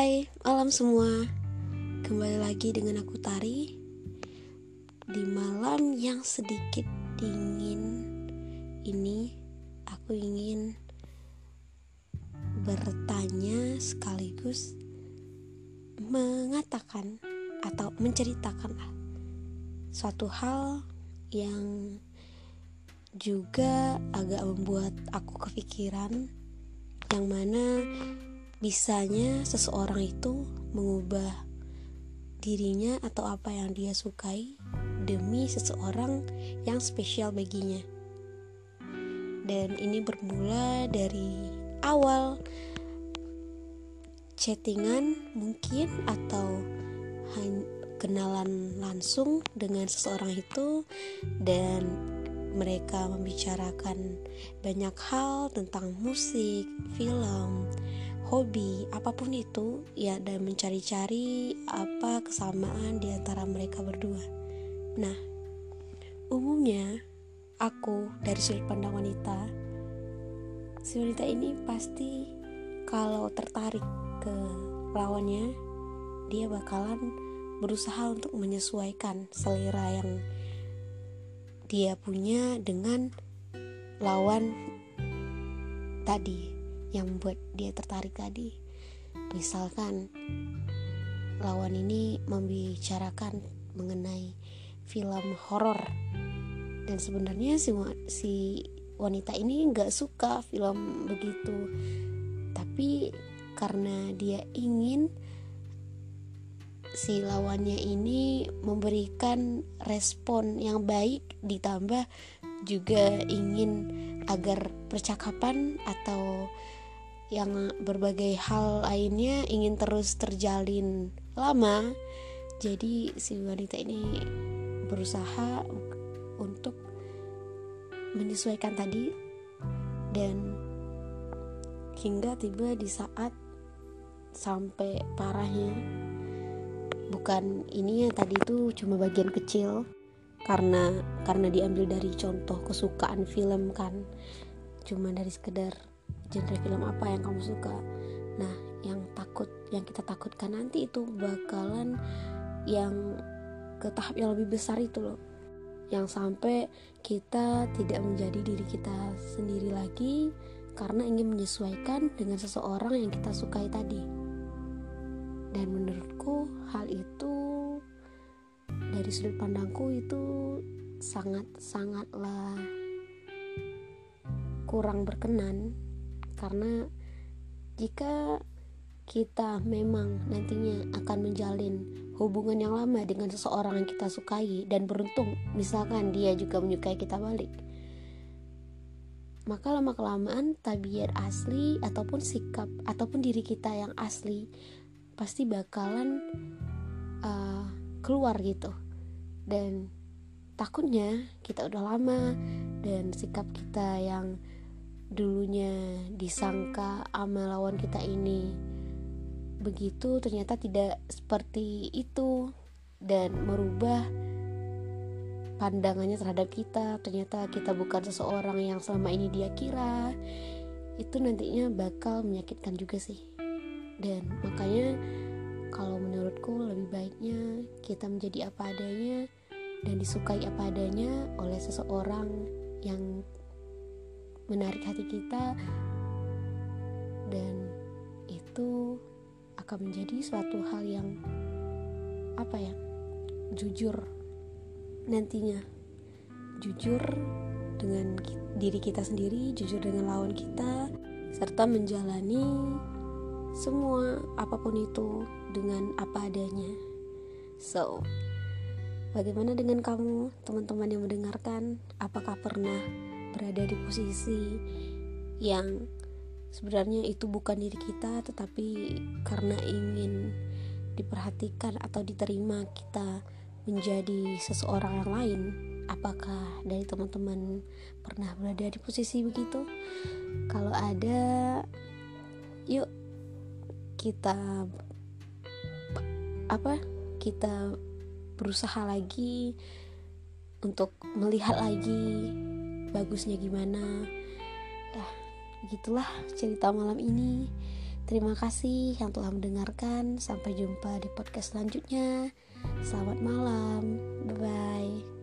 Hai malam semua. Kembali lagi dengan aku Tari. Di malam yang sedikit dingin Ini aku ingin bertanya sekaligus mengatakan atau menceritakan suatu hal yang juga agak membuat aku kepikiran. Yang mana bisanya seseorang itu mengubah dirinya atau apa yang dia sukai demi seseorang yang spesial baginya. Dan ini bermula dari awal chattingan mungkin atau kenalan langsung dengan seseorang itu dan mereka membicarakan banyak hal tentang musik, film, hobi, apa pun itu, ya dan mencari-cari apa kesamaan di antara mereka berdua. Nah, umumnya aku dari sudut pandang wanita, si wanita ini pasti kalau tertarik ke lawannya, dia bakalan berusaha untuk menyesuaikan selera yang dia punya dengan lawan tadi yang membuat dia tertarik tadi. Misalkan lawan ini membicarakan mengenai film horor dan sebenarnya si si wanita ini nggak suka film begitu tapi karena dia ingin si lawannya ini memberikan respon yang baik ditambah juga ingin agar percakapan atau yang berbagai hal lainnya ingin terus terjalin lama. Jadi si wanita ini berusaha untuk menyesuaikan tadi dan hingga tiba di saat sampai parahnya. Bukan ini ya tadi itu cuma bagian kecil. Karena karena diambil dari contoh kesukaan film kan. Cuma dari sekedar genre film apa yang kamu suka. Nah yang takut yang kita takutkan nanti itu bakalan yang ke tahap yang lebih besar itu loh. Yang sampai kita tidak menjadi diri kita sendiri lagi karena ingin menyesuaikan dengan seseorang yang kita sukai tadi. Dan menurutku hal itu dari sudut pandangku itu sangat sangatlah kurang berkenan karena jika kita memang nantinya akan menjalin hubungan yang lama dengan seseorang yang kita sukai dan beruntung misalkan dia juga menyukai kita balik maka lama kelamaan tabiat asli ataupun sikap ataupun diri kita yang asli pasti bakalan uh, keluar gitu. Dan takutnya kita udah lama dan sikap kita yang dulunya disangka ama lawan kita ini. Begitu ternyata tidak seperti itu dan merubah pandangannya terhadap kita. Ternyata kita bukan seseorang yang selama ini dia kira. Itu nantinya bakal menyakitkan juga sih. Dan makanya kalau menurutku lebih baiknya kita menjadi apa adanya dan disukai apa adanya oleh seseorang yang menarik hati kita. Dan itu akan menjadi suatu hal yang apa ya jujur nantinya. Jujur dengan diri kita sendiri jujur dengan lawan kita serta menjalani semua apa pun itu dengan apa adanya. So bagaimana dengan kamu teman-teman yang mendengarkan? Apakah pernah berada di posisi yang sebenarnya itu bukan diri kita tetapi karena ingin diperhatikan atau diterima kita menjadi seseorang yang lain apakah dari teman-teman pernah berada di posisi begitu? Kalau ada yuk kita apa kita berusaha lagi untuk melihat lagi bagusnya gimana ya gitulah cerita malam ini Terima kasih yang telah mendengarkan. Sampai jumpa di podcast selanjutnya. Selamat malam. Bye